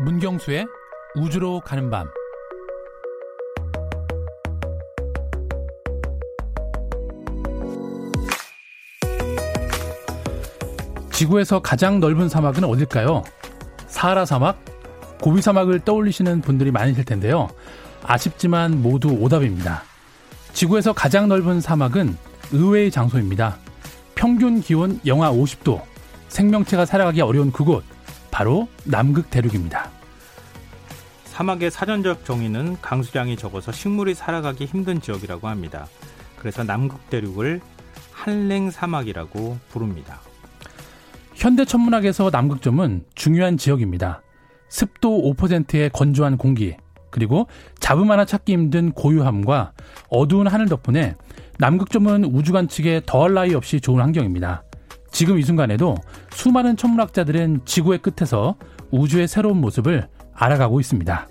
문경수의 우주로 가는 밤 지구에서 가장 넓은 사막은 어딜까요? 사하라 사막? 고비 사막을 떠올리시는 분들이 많으실 텐데요. 아쉽지만 모두 오답입니다. 지구에서 가장 넓은 사막은 의외의 장소입니다. 평균 기온 영하 50도, 생명체가 살아가기 어려운 그곳, 바로 남극 대륙입니다. 사막의 사전적 정의는 강수량이 적어서 식물이 살아가기 힘든 지역이라고 합니다. 그래서 남극 대륙을 한랭 사막이라고 부릅니다. 현대 천문학에서 남극점은 중요한 지역입니다. 습도 5%의 건조한 공기, 그리고 잡음 하나 찾기 힘든 고요함과 어두운 하늘 덕분에 남극점은 우주관 측에 더할 나위 없이 좋은 환경입니다. 지금 이 순간에도 수많은 천문학자들은 지구의 끝에서 우주의 새로운 모습을 알아가고 있습니다.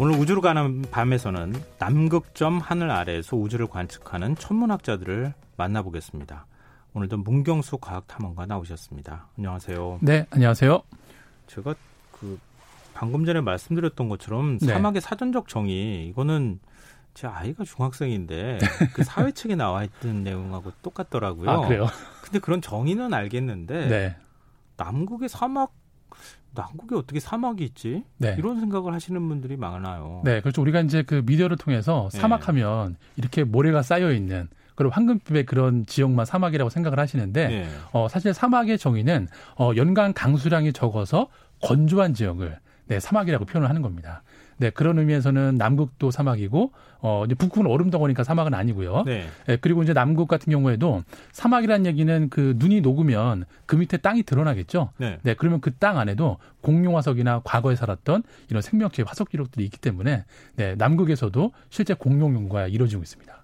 오늘 우주로 가는 밤에서는 남극점 하늘 아래에서 우주를 관측하는 천문학자들을 만나보겠습니다. 오늘도 문경수 과학탐험가 나오셨습니다. 안녕하세요. 네, 안녕하세요. 제가 그 방금 전에 말씀드렸던 것처럼 네. 사막의 사전적 정의 이거는 제 아이가 중학생인데 그 사회 책에 나와 있던 내용하고 똑같더라고요. 아, 그래요? 근데 그런 정의는 알겠는데 네. 남극의 사막 남극에 어떻게 사막이 있지? 네. 이런 생각을 하시는 분들이 많아요. 네, 그렇죠. 우리가 이제 그 미디어를 통해서 네. 사막하면 이렇게 모래가 쌓여 있는 그리고 황금빛의 그런 지역만 사막이라고 생각을 하시는데 네. 어, 사실 사막의 정의는 어, 연간 강수량이 적어서 건조한 지역을 네, 사막이라고 표현을 하는 겁니다. 네, 그런 의미에서는 남극도 사막이고 어, 이제 북극은 얼음 덩어니까 사막은 아니고요. 네. 예, 그리고 이제 남극 같은 경우에도 사막이라는 얘기는 그 눈이 녹으면 그 밑에 땅이 드러나겠죠. 네. 네, 그러면 그 땅 안에도 공룡 화석이나 과거에 살았던 이런 생명체의 화석 기록들이 있기 때문에 네, 남극에서도 실제 공룡 연구가 이루어지고 있습니다.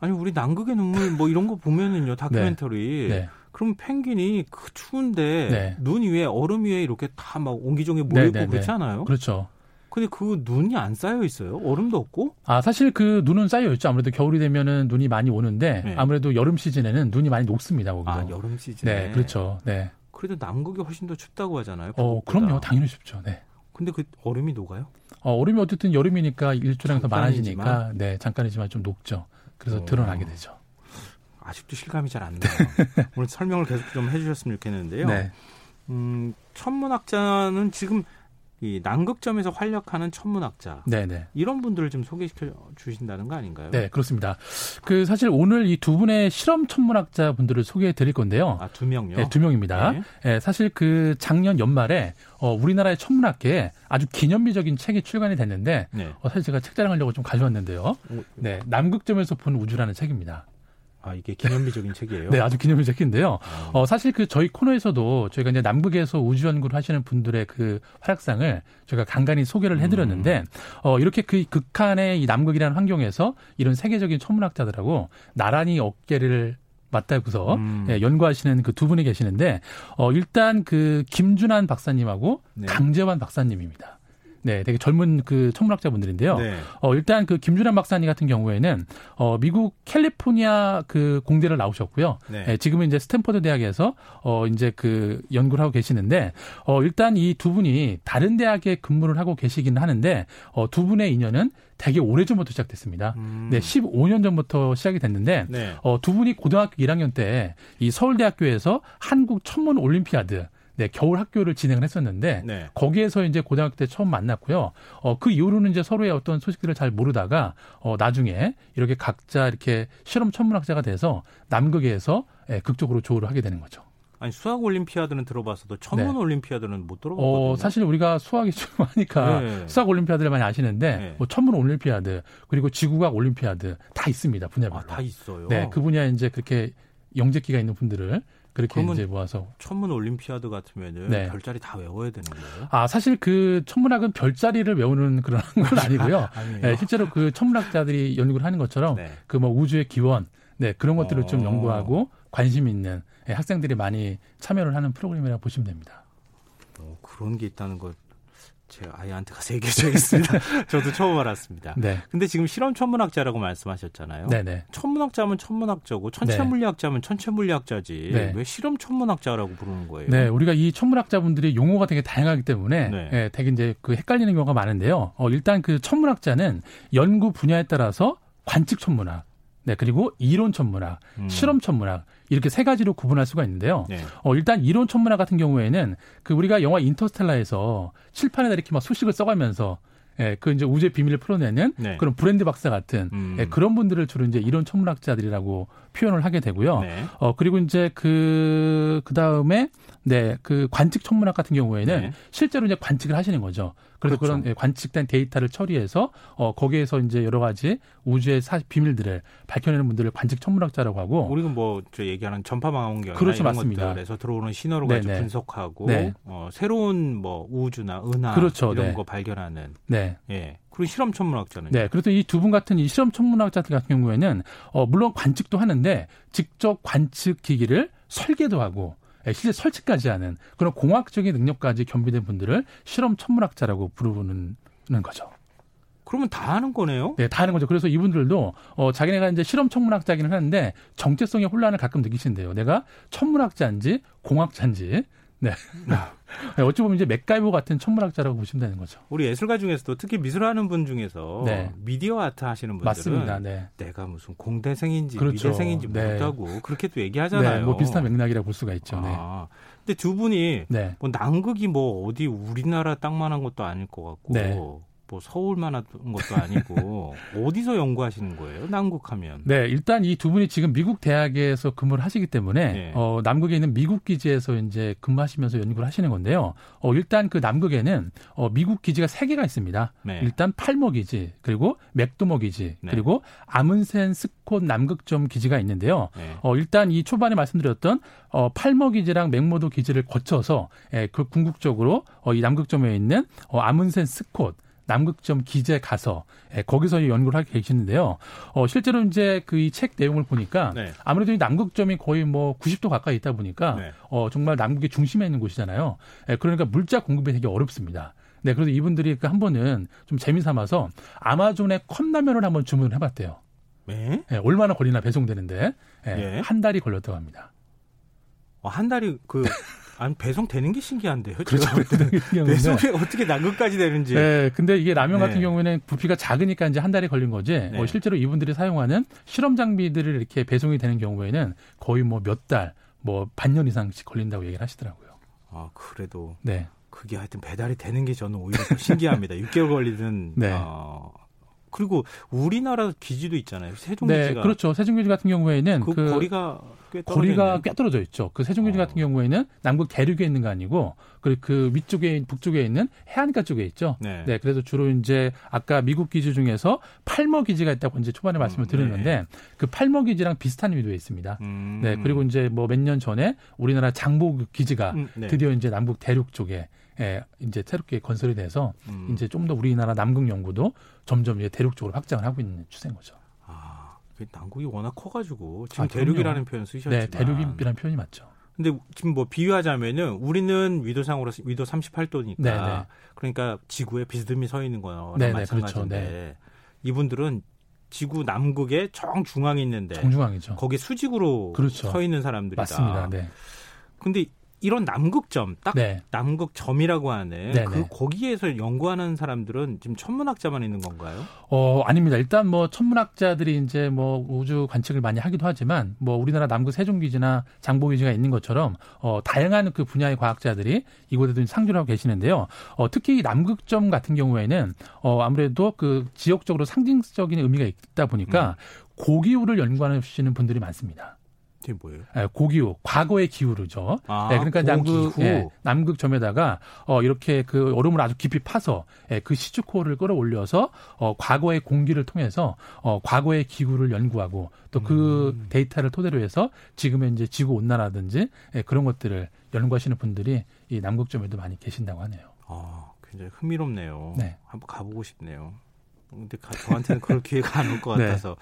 아니 우리 남극의 눈물 뭐 이런 거 보면은요 다큐멘터리 네. 그럼 펭귄이 그 추운데 네. 눈 위에 얼음 위에 이렇게 다 막 옹기종기 모여 있고 네, 네, 그렇지 네. 않아요? 그렇죠. 근데 그 눈이 안 쌓여 있어요? 얼음도 없고? 아, 사실 그 눈은 쌓여 있죠. 아무래도 겨울이 되면은 눈이 많이 오는데 네. 아무래도 여름 시즌에는 눈이 많이 녹습니다, 거기도. 아 여름 시즌에. 네, 그렇죠. 네. 그래도 남극이 훨씬 더 춥다고 하잖아요. 어. 그럼요. 당연히 춥죠. 네. 근데 그 얼음이 녹아요? 어, 얼음이 어쨌든 여름이니까 일조량이 더. 많아지니까 네, 잠깐이지만 좀 녹죠. 그래서 어. 드러나게 되죠. 아직도 실감이 잘 안 나요. 오늘 설명을 계속 좀 해주셨으면 좋겠는데요. 네. 음, 천문학자는 지금 이 남극점에서 활약하는 천문학자 네, 네. 이런 분들을 좀 소개시켜 주신다는 거 아닌가요? 네, 그렇습니다. 그 사실 오늘 이 두 분의 실험 천문학자 분들을 소개해 드릴 건데요. 아, 두 명요? 네, 두 명입니다. 네. 예, 사실 그 작년 연말에 어, 우리나라의 천문학계에 아주 기념비적인 책이 출간이 됐는데 네. 어, 사실 제가 책 자랑하려고 좀 가져왔는데요. 오, 네, 남극점에서 본 우주라는 책입니다. 아, 이게 기념비적인 책이에요? 네, 아주 기념비적 책인데요. 아, 어, 사실 그 저희 코너에서도 저희가 이제 남극에서 우주 연구를 하시는 분들의 그 활약상을 저희가 간간히 소개를 해드렸는데, 음. 어, 이렇게 그 극한의 이 남극이라는 환경에서 이런 세계적인 천문학자들하고 나란히 어깨를 맞대고서 음. 예, 연구하시는 그 두 분이 계시는데, 어, 일단 그 김준환 박사님하고 네. 강재환 박사님입니다. 네, 되게 젊은 그 천문학자분들인데요. 네. 어, 일단 그 김준환 박사님 같은 경우에는 어, 미국 캘리포니아 그 공대를 나오셨고요. 네. 예, 지금은 이제 스탠퍼드 대학에서 어, 이제 그 연구를 하고 계시는데 어, 일단 이 두 분이 다른 대학에 근무를 하고 계시기는 하는데 어, 두 분의 인연은 되게 오래전부터 시작됐습니다. 음. 네, 15년 전부터 시작이 됐는데 네. 어, 두 분이 고등학교 1학년 때 이 서울대학교에서 한국 천문 올림피아드 네, 겨울 학교를 진행을 했었는데 네. 거기에서 이제 고등학교 때 처음 만났고요. 어, 그 이후로는 이제 서로의 어떤 소식들을 잘 모르다가 어, 나중에 이렇게 각자 이렇게 실험 천문학자가 돼서 남극에서 예, 극적으로 조우를 하게 되는 거죠. 아니 수학 올림피아드는 들어봤어도 천문 네. 올림피아드는 못 들어봤거든요. 어, 사실 우리가 수학이 좀 하니까 네. 수학 올림피아드를 많이 아시는데 네. 뭐 천문 올림피아드 그리고 지구과학 올림피아드 다 있습니다. 분야별로. 아, 다 있어요. 네, 그 분야에 이제 그렇게 영재기가 있는 분들을 그렇게 이제 모아서 천문 올림피아드 같으면은 네. 별자리 다 외워야 되는 거예요? 아 사실 그 천문학은 별자리를 외우는 그런 건 아니고요. 네, 실제로 그 천문학자들이 연구를 하는 것처럼 네. 그뭐 우주의 기원, 네 그런 것들을 좀 어. 연구하고 관심 있는 예, 학생들이 많이 참여를 하는 프로그램이라고 보시면 됩니다. 어, 그런 게 있다는 걸 제가 아이한테 가서 얘기해줘야겠습니다. 저도 처음 알았습니다. 네. 근데 지금 실험 천문학자라고 말씀하셨잖아요. 네네. 천문학자면 천문학자고 천체물리학자면 네. 천체물리학자지 네. 왜 실험 천문학자라고 부르는 거예요? 네, 우리가 이 천문학자분들이 용어가 되게 다양하기 때문에 네. 네, 되게 이제 그 헷갈리는 경우가 많은데요. 어, 일단 그 천문학자는 연구 분야에 따라서 관측 천문학, 네, 그리고 이론 천문학, 음. 실험 천문학 이렇게 세 가지로 구분할 수가 있는데요. 네. 어, 일단 이론 천문학 같은 경우에는 그 우리가 영화 인터스텔라에서 칠판에다 이렇게 막 수식을 써가면서 예, 그 이제 우주의 비밀을 풀어내는 네. 그런 브랜드 박사 같은 음. 예, 그런 분들을 주로 이제 이론 천문학자들이라고 표현을 하게 되고요. 네. 어 그리고 이제 그그 그 다음에 네, 그 관측 천문학 같은 경우에는 네. 실제로 이제 관측을 하시는 거죠. 그래서 그렇죠. 그런 예, 관측된 데이터를 처리해서 어 거기에서 이제 여러 가지 우주의 사 비밀들을 밝혀내는 분들을 관측 천문학자라고 하고 우리는 뭐 저 얘기하는 전파 망원경 그렇죠 맞습니다. 그래서 들어오는 신호를 가지고 분석하고 네. 어 새로운 뭐 우주나 은하 그렇죠. 이런 네. 거 발견하는 네. 예. 그리고 실험 천문학자는 네. 그래서 이 두 분 같은 이 실험 천문학자 같은 경우에는 어 물론 관측도 하는데 직접 관측 기기를 설계도 하고 예, 실제 설치까지 하는 그런 공학적인 능력까지 겸비된 분들을 실험 천문학자라고 부르는 거죠. 그러면 다 하는 거네요? 네, 다 하는 거죠. 그래서 이분들도 어 자기네가 이제 실험 천문학자기는 하는데 정체성의 혼란을 가끔 느끼신대요. 내가 천문학자인지 공학자인지 네. 네. 어찌 보면 이제 맥가이버 같은 천문학자라고 보시면 되는 거죠. 우리 예술가 중에서도 특히 미술하는 분 중에서 네. 미디어 아트 하시는 분들은 맞습니다. 네. 내가 무슨 공대생인지 그렇죠. 미대생인지 네. 모르다고 그렇게 또 얘기하잖아요. 네, 뭐 비슷한 맥락이라고 볼 수가 있죠. 네. 아, 근데 두 분이 네. 뭐 남극이 뭐 어디 우리나라 땅만한 것도 아닐 것 같고 뭐 서울만 한 것도 아니고 어디서 연구하시는 거예요? 남극하면? 네, 일단 이 두 분이 지금 미국 대학에서 근무를 하시기 때문에 네. 어, 남극에 있는 미국 기지에서 이제 근무하시면서 연구를 하시는 건데요. 어, 일단 그 남극에는 어, 미국 기지가 세 개가 있습니다. 네. 일단 팔모 기지, 그리고 맥도모 기지, 네. 그리고 아문센 스콧 남극점 기지가 있는데요. 네. 어, 일단 이 초반에 말씀드렸던 어, 팔모 기지랑 맥모도 기지를 거쳐서 예, 그 궁극적으로 어, 이 남극점에 있는 어, 아문센 스콧 남극점 기재 가서 예, 거기서 연구를 하고 계시는데요. 어, 실제로 이제 그 이 책 내용을 보니까 네. 아무래도 이 남극점이 거의 뭐 90도 가까이 있다 보니까 네. 어, 정말 남극의 중심에 있는 곳이잖아요. 예, 그러니까 물자 공급이 되게 어렵습니다. 네, 그래서 이분들이 그 한 번은 좀 재미 삼아서 아마존의 컵라면을 한번 주문을 해봤대요. 네? 예, 얼마나 걸리나 배송되는데 예, 예. 한 달이 걸렸다고 합니다. 어, 한 달이 그 아니 배송되는 게 신기한데요. 그렇죠. 배송이 어떻게 남극까지 되는지. 네, 근데 이게 라면 네. 같은 경우에는 부피가 작으니까 이제 한 달이 걸린 거지. 네. 어, 실제로 이분들이 사용하는 실험 장비들을 이렇게 배송이 되는 경우에는 거의 뭐 몇 달, 뭐 반년 이상씩 걸린다고 얘기를 하시더라고요. 아 그래도. 네. 그게 하여튼 배달이 되는 게 저는 오히려 신기합니다. 6개월 걸리든. 네. 어, 그리고 우리나라 기지도 있잖아요. 세종기지가. 네, 그렇죠. 세종기지 같은 경우에는 그, 그 거리가 꽤 거리가 꽤 떨어져 있죠. 그 세종기지 어. 같은 경우에는 남극 대륙에 있는 거 아니고 그리고 그 위쪽에 북쪽에 있는 해안가 쪽에 있죠. 네. 네. 그래서 주로 이제 아까 미국 기지 중에서 팔머 기지가 있다고 이제 초반에 말씀을 음, 드렸는데 네. 그 팔머 기지랑 비슷한 의미도 있습니다. 음. 네. 그리고 이제 뭐 몇 년 전에 우리나라 장보 기지가 음, 네. 드디어 이제 남북 대륙 쪽에 예, 이제 새롭게 건설이 돼서 음. 이제 좀 더 우리나라 남극 연구도 점점 이제 대륙 쪽으로 확장을 하고 있는 추세인 거죠. 아, 남극이 워낙 커가지고 지금 아, 대륙이라는 표현 쓰셨지만 네, 대륙이라는 표현이 맞죠. 근데 지금 뭐 비유하자면은 우리는 위도상으로 위도 38도니까 네네. 그러니까 지구에 비스듬히 서 있는 거랑 네네, 마찬가지인데 그렇죠. 네. 이분들은 지구 남극의 정중앙에 있는데 정중앙이죠. 거기에 수직으로 그렇죠. 서 있는 사람들이다. 맞습니다. 네. 근데 이런 남극점, 딱 네. 남극점이라고 하는 네네. 그 거기에서 연구하는 사람들은 지금 천문학자만 있는 건가요? 어, 아닙니다. 일단 뭐 천문학자들이 이제 뭐 우주 관측을 많이 하기도 하지만 뭐 우리나라 남극 세종기지나 장보기지가 있는 것처럼 어, 다양한 그 분야의 과학자들이 이곳에도 상주를 하고 계시는데요. 어, 특히 남극점 같은 경우에는 어, 아무래도 그 지역적으로 상징적인 의미가 있다 보니까 음. 고기후를 연구하시는 분들이 많습니다. 그게 뭐예요? 예, 고기후, 과거의 기후르죠. 아, 예, 그러니까 남극 예, 남극 점에다가 어 이렇게 그 얼음을 아주 깊이 파서 예, 그 시추코를 끌어올려서 어 과거의 공기를 통해서 어 과거의 기후를 연구하고 또그 음. 데이터를 토대로 해서 지금의 이제 지구 온난화든지 예, 그런 것들을 연구하시는 분들이 이 남극점에도 많이 계신다고 하네요. 아, 굉장히 흥미롭네요. 네. 한번 가보고 싶네요. 근데 저한테는 그럴 기회가 안 올것 네. 같아서.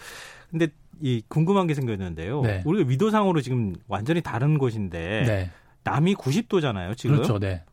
근데 이 궁금한 게 생겼는데요. 네. 우리가 위도상으로 지금 완전히 다른 곳인데 네. 남이 90도잖아요. 지금. 그렇죠. 네.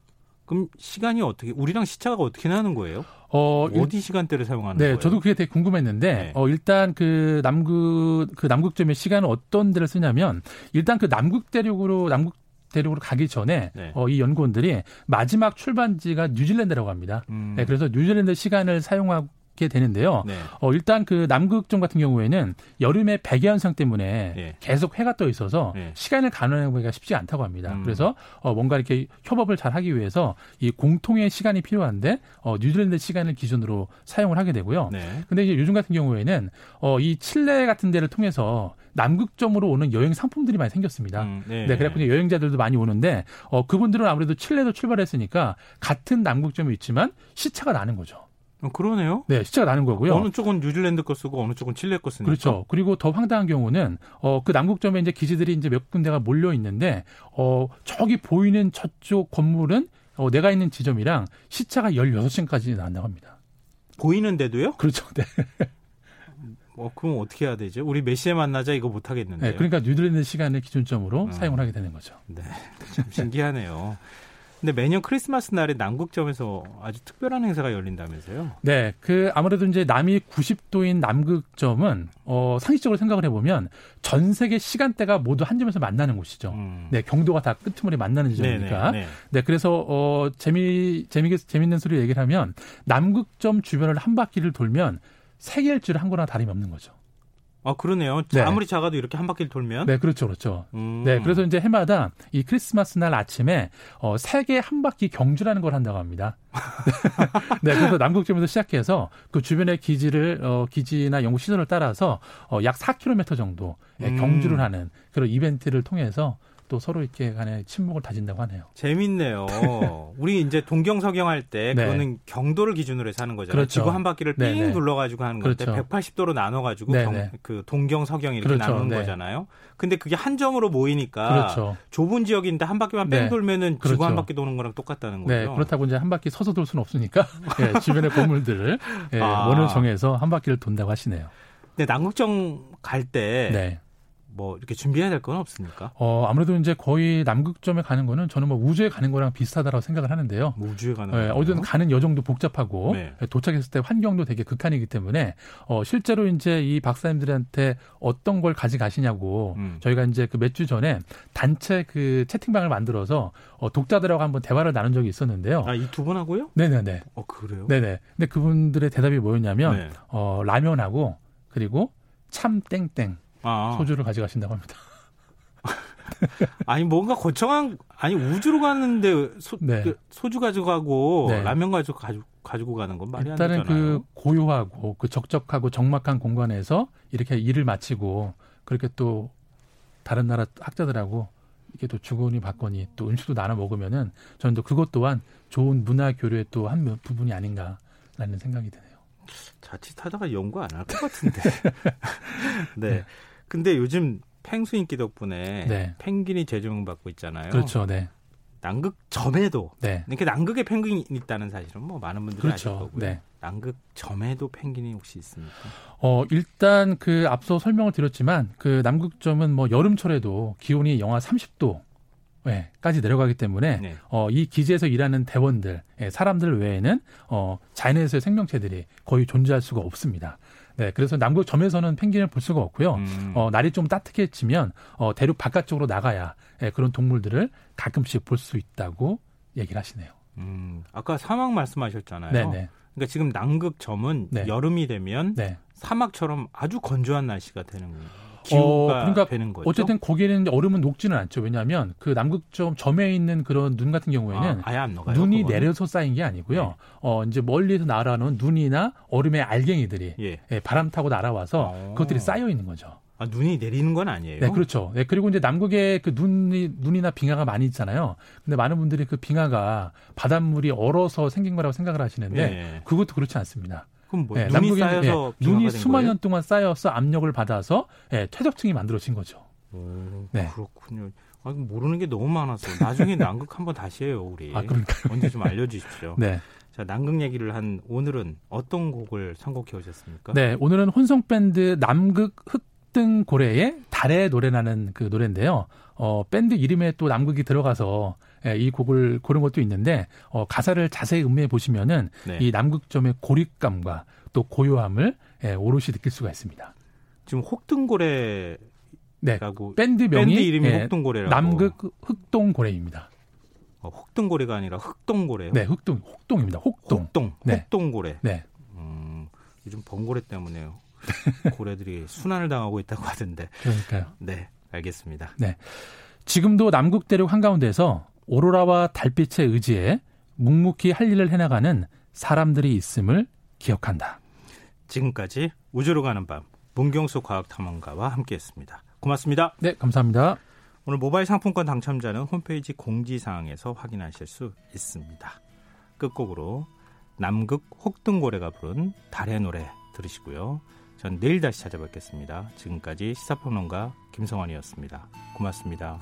그럼 시간이 어떻게 우리랑 시차가 어떻게 나는 거예요? 어, 어디 시간대를 사용하는 네, 거예요? 저도 그게 되게 궁금했는데 네. 어 일단 그 남극 그 남극점의 시간은 어떤 데를 쓰냐면 일단 그 남극 대륙으로 남극 대륙으로 가기 전에 네. 어, 이 연구원들이 마지막 출반지가 뉴질랜드라고 합니다. 음. 네, 그래서 뉴질랜드 시간을 사용하고 게 되는데요. 네. 어, 일단 그 남극점 같은 경우에는 여름에 백야 현상 때문에 네. 계속 해가 떠 있어서 네. 시간을 가늠하기가 쉽지 않다고 합니다. 음. 그래서 어, 뭔가 이렇게 협업을 잘 하기 위해서 이 공통의 시간이 필요한데 어, 뉴질랜드 시간을 기준으로 사용을 하게 되고요. 네. 근데 이제 요즘 같은 경우에는 어, 이 칠레 같은 데를 통해서 남극점으로 오는 여행 상품들이 많이 생겼습니다. 음, 네. 네, 그래갖고 여행자들도 많이 오는데 어, 그분들은 아무래도 칠레도 출발했으니까 같은 남극점이 있지만 시차가 나는 거죠. 어, 그러네요. 네, 시차가 나는 거고요. 어느 쪽은 뉴질랜드 거 쓰고 어느 쪽은 칠레 거 쓰니까. 그렇죠. 그리고 더 황당한 경우는 어 그 남극점에 이제 기지들이 이제 몇 군데가 몰려 있는데 어 저기 보이는 저쪽 건물은 어 내가 있는 지점이랑 시차가 16시간까지 난다고 합니다. 보이는데도요? 그렇죠. 네. 어, 그럼 어떻게 해야 되죠? 우리 몇 시에 만나자 이거 못 하겠는데. 네, 그러니까 뉴질랜드 시간을 기준점으로 음. 사용을 하게 되는 거죠. 네. 참 신기하네요. 근데 매년 크리스마스 날에 남극점에서 아주 특별한 행사가 열린다면서요? 네, 그 아무래도 이제 남이 90도인 남극점은 어 상식적으로 생각을 해보면 전 세계 시간대가 모두 한 점에서 만나는 곳이죠. 음. 네, 경도가 다 끄트머리 만나는 지점이니까. 네네, 네. 네, 그래서 어 재미 재미게 재밌는 소리 얘기를 하면 남극점 주변을 한 바퀴를 돌면 세계 일주를 한 거나 다름이 없는 거죠. 아 그러네요. 네. 아무리 작아도 이렇게 한 바퀴를 돌면. 네, 그렇죠, 그렇죠. 음. 네, 그래서 이제 해마다 이 크리스마스 날 아침에 어 세계 한 바퀴 경주라는 걸 한다고 합니다. 네, 그래서 남극점에서 시작해서 그 주변의 기지를 어 기지나 연구 시설을 따라서 어약 4km 정도 예, 음. 경주를 하는 그런 이벤트를 통해서 또 서로 이렇게 간에 침묵을 다진다고 하네요. 재밌네요. 우리 이제 동경서경 할때 네. 그거는 경도를 기준으로 해서 하는 거잖아요. 그렇죠. 지구 한 바퀴를 삥 네네. 둘러가지고 하는 건데 그렇죠. 180도로 나눠가지고 경, 그 동경서경 이렇게 그렇죠. 나누는 네. 거잖아요. 근데 그게 한 점으로 모이니까 그렇죠. 좁은 지역인데 한 바퀴만 뺑 네. 돌면은 지구 한 그렇죠. 바퀴 도는 거랑 똑같다는 네, 거죠. 네, 그렇다고 이제 한 바퀴 서서 돌 수는 없으니까 네, 주변의 건물들을 예, 아. 원을 정해서 한 바퀴를 돈다고 하시네요. 네, 남극정 갈때 네. 뭐 이렇게 준비해야 될 건 없습니까? 어 아무래도 이제 거의 남극점에 가는 거는 저는 뭐 우주에 가는 거랑 비슷하다라고 생각을 하는데요. 뭐 우주에 가는 네, 어디든 가는 여정도 복잡하고 네. 도착했을 때 환경도 되게 극한이기 때문에 어 실제로 이제 이 박사님들한테 어떤 걸 가져가시냐고 음. 저희가 이제 그 몇 주 전에 단체 그 채팅방을 만들어서 어 독자들하고 한번 대화를 나눈 적이 있었는데요. 아 이 두 분하고요? 네네네. 어 그래요? 네네. 근데 그분들의 대답이 뭐였냐면 네. 어 라면하고 그리고 참 땡땡 아. 소주를 가져가신다고 합니다. 아니 뭔가 거창한 아니 우주로 가는데 소, 네. 그 소주 가져가고 네. 라면 가지고 가지고 가지고 가는 건 말이 안 되잖아요. 일단은 그 고요하고 그 적적하고 적막한 공간에서 이렇게 일을 마치고 그렇게 또 다른 나라 학자들하고 이게 또 주거니 받거니 또 음식도 나눠 먹으면은 저는 또 그것 또한 좋은 문화 교류의 또 한 부분이 아닌가라는 생각이 드네요. 자칫하다가 연구 안 할 것 같은데. 네. 네. 근데 요즘 펭수 인기 덕분에 네. 펭귄이 재조명받고 있잖아요. 그렇죠. 네. 남극 점에도 네. 이렇게 남극에 펭귄이 있다는 사실은 뭐 많은 분들이 그렇죠. 아실 거고요. 네. 남극 점에도 펭귄이 혹시 있습니까? 어 일단 그 앞서 설명을 드렸지만 그 남극 점은 뭐 여름철에도 기온이 영하 30도 네, 까지 내려가기 때문에 네. 어, 이 기지에서 일하는 대원들, 예, 사람들 외에는 어, 자연에서의 생명체들이 거의 존재할 수가 없습니다. 네, 그래서 남극 점에서는 펭귄을 볼 수가 없고요. 음. 어, 날이 좀 따뜻해지면 어, 대륙 바깥쪽으로 나가야 예, 그런 동물들을 가끔씩 볼 수 있다고 얘기를 하시네요. 음, 아까 사막 말씀하셨잖아요. 네네. 그러니까 지금 남극 점은 네. 여름이 되면 네. 사막처럼 아주 건조한 날씨가 되는 거예요. 기후가 어, 그러니까 되는 거죠. 어쨌든 거기에는 얼음은 녹지는 않죠. 왜냐하면 그 남극점 점에 있는 그런 눈 같은 경우에는 아, 녹아요, 눈이 그거는? 내려서 쌓인 게 아니고요. 네. 어 이제 멀리서 날아오는 눈이나 얼음의 알갱이들이 예. 예, 바람 타고 날아와서 어. 그것들이 쌓여 있는 거죠. 아, 눈이 내리는 건 아니에요? 네, 그렇죠. 네, 그리고 이제 남극에 그 눈이, 눈이나 빙하가 많이 있잖아요. 근데 많은 분들이 그 빙하가 바닷물이 얼어서 생긴 거라고 생각을 하시는데 네. 그것도 그렇지 않습니다. 그럼 뭐 네, 눈이 쌓여서 네, 눈이 수만 년 동안 쌓여서 압력을 받아서 네, 퇴적층이 만들어진 거죠. 오, 네. 그렇군요. 아, 모르는 게 너무 많았어요. 나중에 남극 한번 다시 해요, 우리. 아, 그러니까 언제 좀 알려주십시오. 네. 자, 남극 얘기를 한 오늘은 어떤 곡을 선곡해 오셨습니까? 네, 오늘은 혼성 밴드 남극 흑등 고래의 달의 노래라는 그 노래인데요. 어, 밴드 이름에 또 남극이 들어가서 예, 이 곡을 고른 것도 있는데 어, 가사를 자세히 음미해 보시면은 네. 이 남극점의 고립감과 또 고요함을 예, 오롯이 느낄 수가 있습니다. 지금 혹등고래 네. 밴드 명이 밴드 이름이 예, 혹동고래라고. 남극 흑동고래입니다. 어, 혹등고래가 아니라 흑동고래요. 네, 흑동 혹동입니다. 혹동. 혹동. 네. 혹동고래. 네. 음, 요즘 번고래 때문에요. 고래들이 순환을 당하고 있다고 하던데. 그러니까요. 네, 알겠습니다. 네. 지금도 남극 대륙 한가운데서 오로라와 달빛의 의지에 묵묵히 할 일을 해나가는 사람들이 있음을 기억한다. 지금까지 우주로 가는 밤 문경수 과학탐험가와 함께했습니다. 고맙습니다. 네, 감사합니다. 오늘 모바일 상품권 당첨자는 홈페이지 공지사항에서 확인하실 수 있습니다. 끝곡으로 남극 혹등고래가 부른 달의 노래 들으시고요. 전 내일 다시 찾아뵙겠습니다. 지금까지 시사평론가 김성환이었습니다. 고맙습니다.